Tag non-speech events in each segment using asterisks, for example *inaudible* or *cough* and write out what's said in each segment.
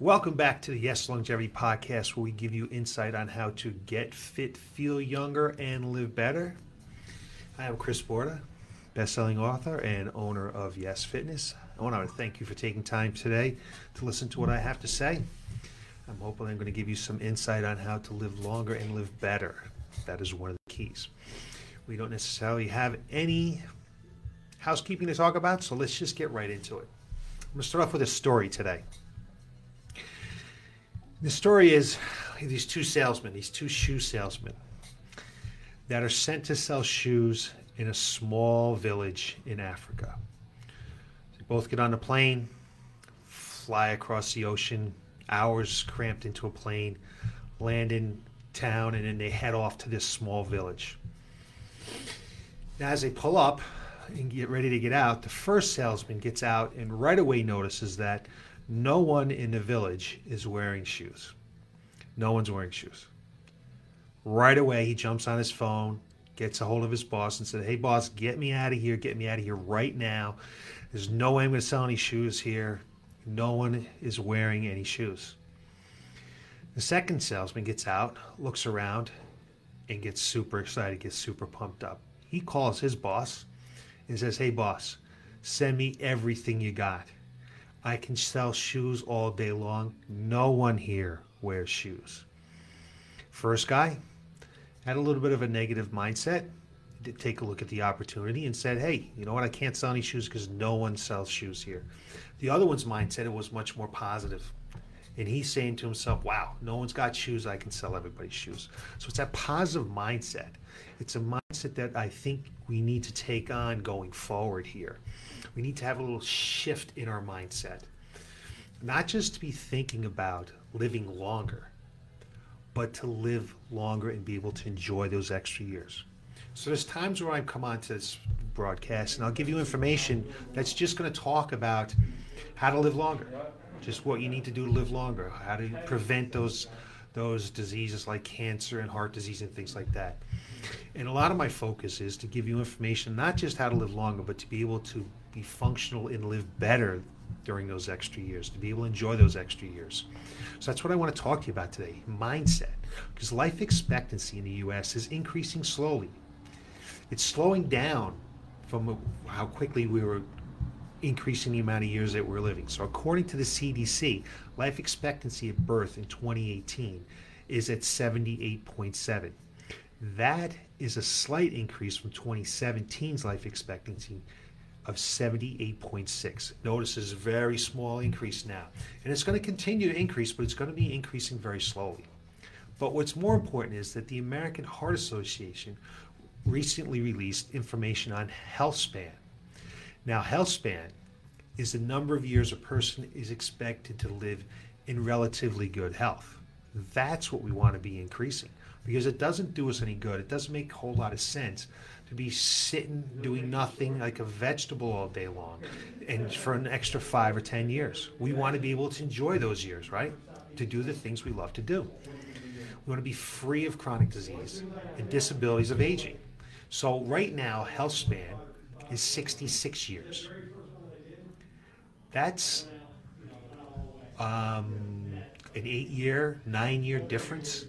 Welcome back to the Yes Longevity Podcast, where we give you insight on how to get fit, feel younger, and live better. I am Chris Borda, best-selling author and owner of Yes Fitness. I want to thank you for taking time today to listen to what I have to say. I'm hoping I'm going to give you some insight on how to live longer and live better. That is one of the keys. We don't necessarily have any housekeeping to talk about, so let's just get right into it. I'm going to start off with a story today. The story is these two salesmen, these two shoe salesmen, that are sent to sell shoes in a small village in Africa. They both get on a plane, fly across the ocean, hours cramped into a plane, land in town, and then they head off to this small village. Now, as they pull up and get ready to get out, the first salesman gets out and right away notices that no one in the village is wearing shoes. No one's wearing shoes. Right away, he jumps on his phone, gets a hold of his boss, and said, Hey, boss, get me out of here. Get me out of here right now. There's no way I'm going to sell any shoes here. No one is wearing any shoes. The second salesman gets out, looks around, and gets super excited, gets super pumped up. He calls his boss and says, Hey, boss, send me everything you got. I can sell shoes all day long. No one here wears shoes. First guy had a little bit of a negative mindset. Did take a look at the opportunity and said, "Hey, you know what? I can't sell any shoes because no one sells shoes here." The other one's mindset it was much more positive, and he's saying to himself, "Wow, no one's got shoes. I can sell everybody's shoes." So it's that positive mindset. It's a mindset that I think we need to take on going forward here we need to have a little shift in our mindset. Not just to be thinking about living longer, but to live longer and be able to enjoy those extra years. So there's times where I come on to this broadcast and I'll give you information that's just going to talk about how to live longer, just what you need to do to live longer, how to prevent those those diseases like cancer and heart disease and things like that. And a lot of my focus is to give you information not just how to live longer, but to be able to be functional and live better during those extra years, to be able to enjoy those extra years. So that's what I want to talk to you about today mindset. Because life expectancy in the US is increasing slowly. It's slowing down from how quickly we were increasing the amount of years that we're living. So, according to the CDC, life expectancy at birth in 2018 is at 78.7. That is a slight increase from 2017's life expectancy of 78.6. Notice it's a very small increase now. And it's going to continue to increase, but it's going to be increasing very slowly. But what's more important is that the American Heart Association recently released information on health span. Now, health span is the number of years a person is expected to live in relatively good health. That's what we want to be increasing because it doesn't do us any good. It doesn't make a whole lot of sense to be sitting doing nothing like a vegetable all day long and for an extra five or ten years. We want to be able to enjoy those years right? To do the things we love to do. We want to be free of chronic disease and disabilities of aging. So right now health span is 66 years that's um, an eight year nine year difference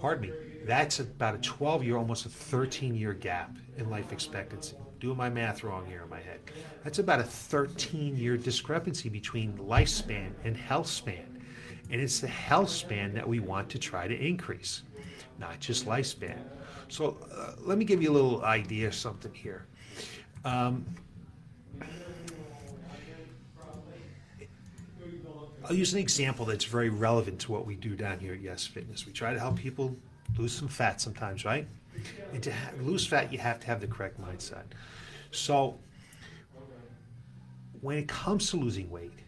pardon me that's about a 12 year, almost a 13 year gap in life expectancy. Doing my math wrong here in my head. That's about a 13 year discrepancy between lifespan and health span. And it's the health span that we want to try to increase, not just lifespan. So uh, let me give you a little idea of something here. Um, I'll use an example that's very relevant to what we do down here at Yes Fitness. We try to help people lose some fat sometimes, right? And to lose fat, you have to have the correct mindset. So, when it comes to losing weight,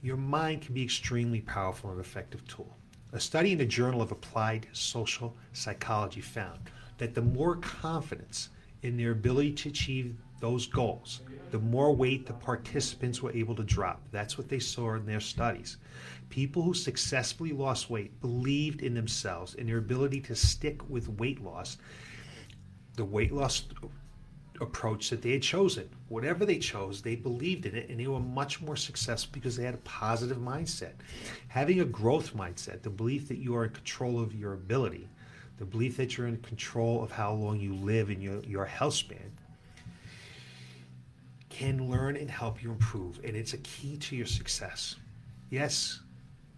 your mind can be extremely powerful and effective tool. A study in the Journal of Applied Social Psychology found that the more confidence in their ability to achieve those goals, the more weight the participants were able to drop. That's what they saw in their studies. People who successfully lost weight believed in themselves and their ability to stick with weight loss. The weight loss approach that they had chosen. Whatever they chose, they believed in it and they were much more successful because they had a positive mindset. Having a growth mindset, the belief that you are in control of your ability, the belief that you're in control of how long you live and your, your health span, can learn and help you improve. And it's a key to your success. Yes,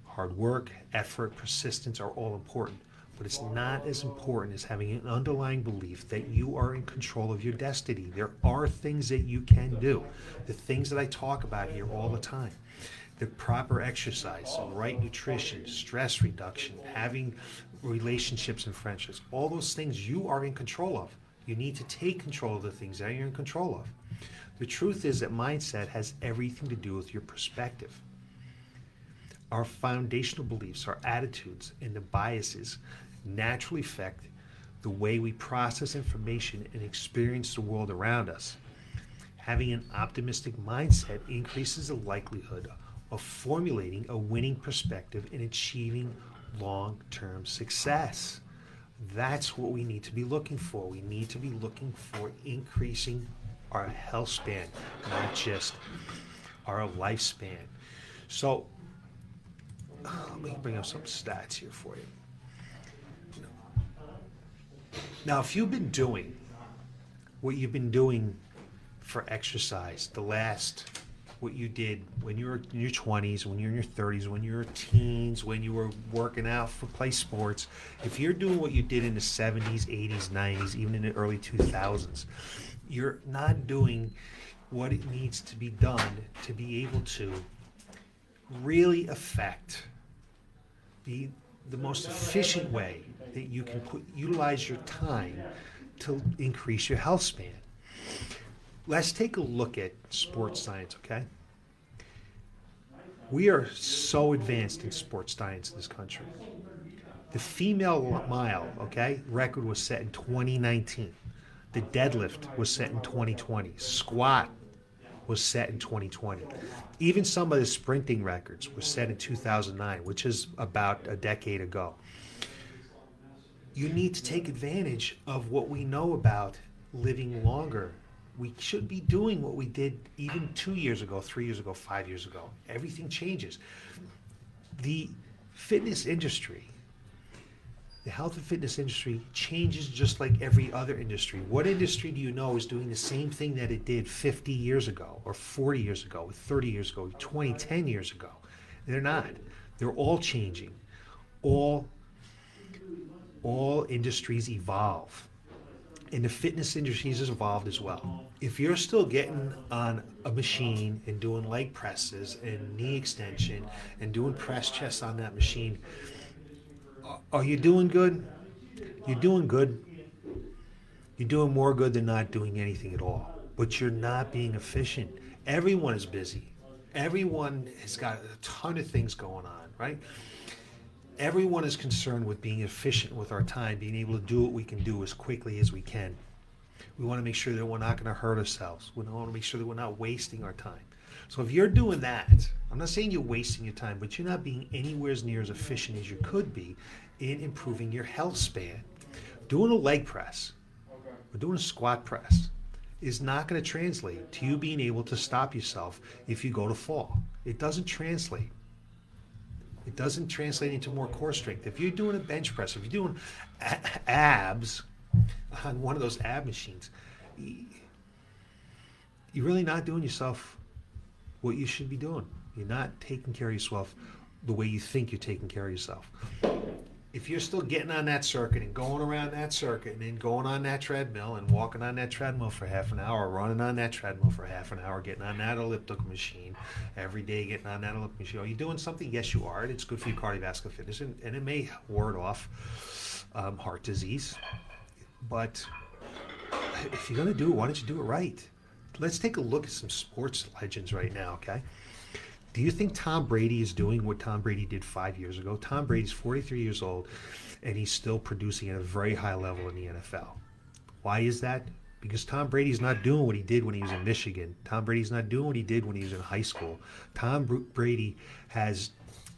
hard work, effort, persistence are all important but it's not as important as having an underlying belief that you are in control of your destiny. There are things that you can do. The things that I talk about here all the time. The proper exercise, the right nutrition, stress reduction, having relationships and friendships, all those things you are in control of. You need to take control of the things that you're in control of. The truth is that mindset has everything to do with your perspective. Our foundational beliefs, our attitudes, and the biases naturally affect the way we process information and experience the world around us. Having an optimistic mindset increases the likelihood of formulating a winning perspective and achieving long term success. That's what we need to be looking for. We need to be looking for increasing our health span, not just our lifespan. So, let me bring up some stats here for you. Now, if you've been doing what you've been doing for exercise the last what you did when you were in your 20s, when you're in your 30s, when you were teens, when you were working out for play sports, if you're doing what you did in the 70s, 80s, 90s, even in the early 2000s, you're not doing what it needs to be done to be able to really affect the the most efficient way that you can put, utilize your time to increase your health span. Let's take a look at sports science, okay? We are so advanced in sports science in this country. The female mile, okay, record was set in 2019. The deadlift was set in 2020. Squat was set in 2020. Even some of the sprinting records were set in 2009, which is about a decade ago. You need to take advantage of what we know about living longer. We should be doing what we did even two years ago, three years ago, five years ago. Everything changes. The fitness industry the health and fitness industry changes just like every other industry. What industry do you know is doing the same thing that it did 50 years ago, or 40 years ago, or 30 years ago, 20, 10 years ago? They're not. They're all changing. All, all industries evolve. And the fitness industry has evolved as well. If you're still getting on a machine and doing leg presses and knee extension and doing press chest on that machine, are you doing good? You're doing good. You're doing more good than not doing anything at all. But you're not being efficient. Everyone is busy. Everyone has got a ton of things going on, right? Everyone is concerned with being efficient with our time, being able to do what we can do as quickly as we can. We want to make sure that we're not going to hurt ourselves. We want to make sure that we're not wasting our time. So if you're doing that, I'm not saying you're wasting your time, but you're not being anywhere as near as efficient as you could be in improving your health span. Doing a leg press or doing a squat press is not going to translate to you being able to stop yourself if you go to fall. It doesn't translate. It doesn't translate into more core strength. If you're doing a bench press, if you're doing abs on one of those ab machines, you're really not doing yourself what you should be doing. You're not taking care of yourself the way you think you're taking care of yourself. If you're still getting on that circuit and going around that circuit and then going on that treadmill and walking on that treadmill for half an hour, running on that treadmill for half an hour, getting on that elliptical machine every day, getting on that elliptical machine, are you doing something? Yes, you are. And It's good for your cardiovascular fitness and, and it may ward off um, heart disease. But if you're going to do it, why don't you do it right? let's take a look at some sports legends right now, okay? Do you think Tom Brady is doing what Tom Brady did five years ago? Tom Brady's 43 years old and he's still producing at a very high level in the NFL. Why is that? Because Tom Brady's not doing what he did when he was in Michigan. Tom Brady's not doing what he did when he was in high school. Tom Brady has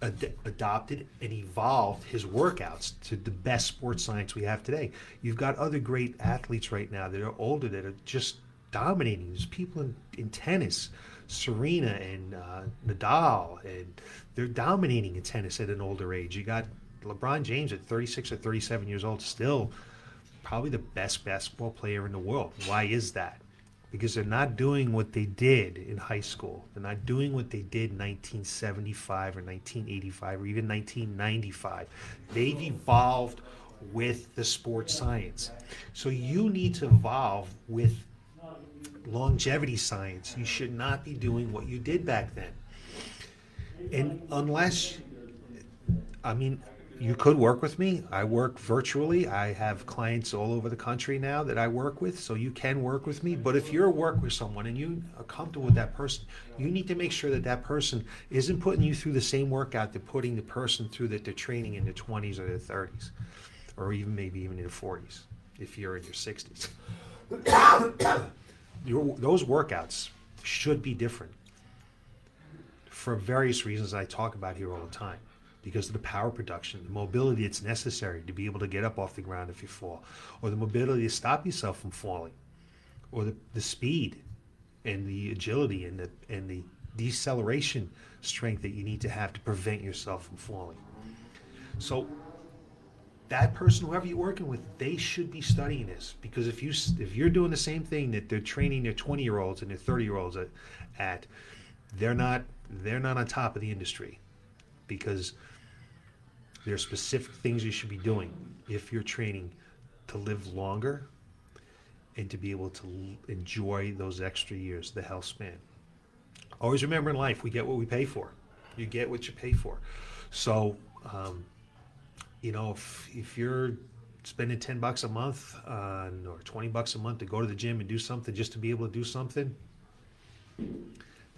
ad- adopted and evolved his workouts to the best sports science we have today. You've got other great athletes right now that are older that are just dominating. There's people in, in tennis, Serena and uh, Nadal, and they're dominating in tennis at an older age. You got LeBron James at 36 or 37 years old, still probably the best basketball player in the world. Why is that? Because they're not doing what they did in high school. They're not doing what they did in 1975 or 1985 or even 1995. They've evolved with the sports science. So you need to evolve with longevity science. You should not be doing what you did back then. And unless, I mean, you could work with me. I work virtually. I have clients all over the country now that I work with, so you can work with me. But if you're work with someone and you are comfortable with that person, you need to make sure that that person isn't putting you through the same workout they're putting the person through that they're training in the 20s or the 30s, or even maybe even in the 40s if you're in your 60s. *coughs* *coughs* your, those workouts should be different for various reasons I talk about here all the time because of the power production, the mobility that's necessary to be able to get up off the ground if you fall, or the mobility to stop yourself from falling, or the, the speed and the agility and the and the deceleration strength that you need to have to prevent yourself from falling. So that person, whoever you're working with, they should be studying this because if you if you're doing the same thing that they're training their 20 year olds and their 30 year olds at, at, they're not they're not on top of the industry because there are specific things you should be doing if you're training to live longer and to be able to enjoy those extra years, the health span. Always remember in life, we get what we pay for. You get what you pay for. So, um, you know, if, if you're spending 10 bucks a month uh, or 20 bucks a month to go to the gym and do something just to be able to do something,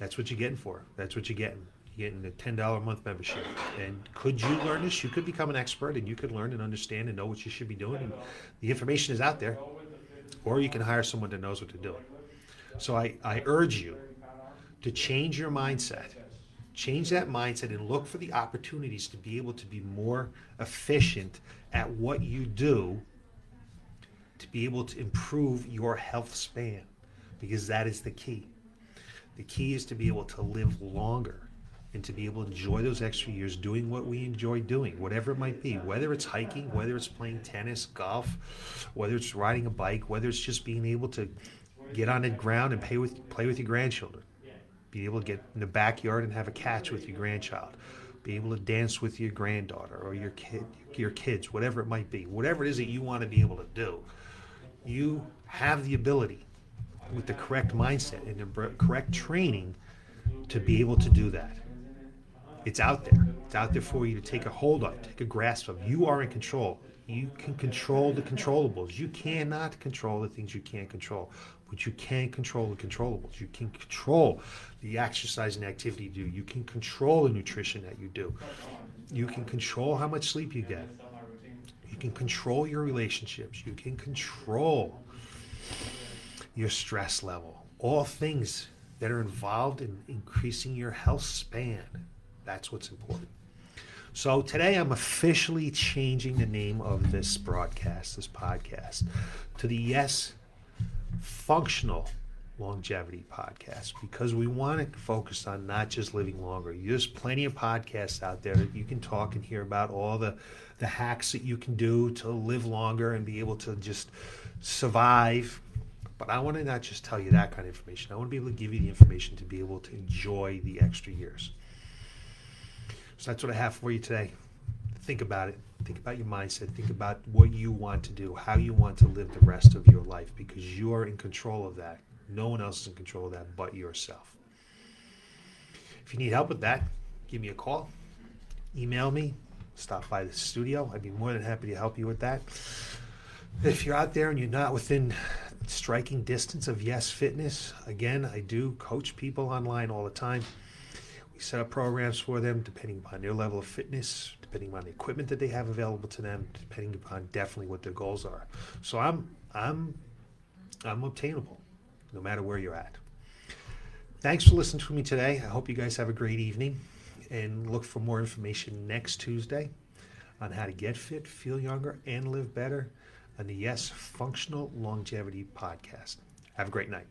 that's what you're getting for. That's what you're getting You're getting a ten dollar a month membership. And could you learn this? You could become an expert, and you could learn and understand and know what you should be doing. And the information is out there, or you can hire someone that knows what they're doing. So I, I urge you to change your mindset. Change that mindset and look for the opportunities to be able to be more efficient at what you do to be able to improve your health span because that is the key. The key is to be able to live longer and to be able to enjoy those extra years doing what we enjoy doing, whatever it might be, whether it's hiking, whether it's playing tennis, golf, whether it's riding a bike, whether it's just being able to get on the ground and play with play with your grandchildren, be able to get in the backyard and have a catch with your grandchild, be able to dance with your granddaughter or your kid, your kids, whatever it might be, whatever it is that you want to be able to do, you have the ability with the correct mindset and the correct training to be able to do that. It's out there. It's out there for you to take a hold of, take a grasp of. You are in control. You can control the controllables. You cannot control the things you can't control, but you can control the controllables. You can control the exercise and activity you do. You can control the nutrition that you do. You can control how much sleep you get. You can control your relationships. You can control your stress level. All things that are involved in increasing your health span. That's what's important. So today I'm officially changing the name of this broadcast, this podcast, to the Yes Functional Longevity Podcast because we want to focus on not just living longer. There's plenty of podcasts out there that you can talk and hear about all the, the hacks that you can do to live longer and be able to just survive. But I want to not just tell you that kind of information. I want to be able to give you the information to be able to enjoy the extra years. So that's what I have for you today. Think about it. Think about your mindset. Think about what you want to do, how you want to live the rest of your life, because you're in control of that. No one else is in control of that but yourself. If you need help with that, give me a call, email me, stop by the studio. I'd be more than happy to help you with that. If you're out there and you're not within striking distance of Yes Fitness, again, I do coach people online all the time. We set up programs for them depending upon their level of fitness, depending on the equipment that they have available to them, depending upon definitely what their goals are. So I'm I'm I'm obtainable, no matter where you're at. Thanks for listening to me today. I hope you guys have a great evening and look for more information next Tuesday on how to get fit, feel younger, and live better on the Yes Functional Longevity Podcast. Have a great night.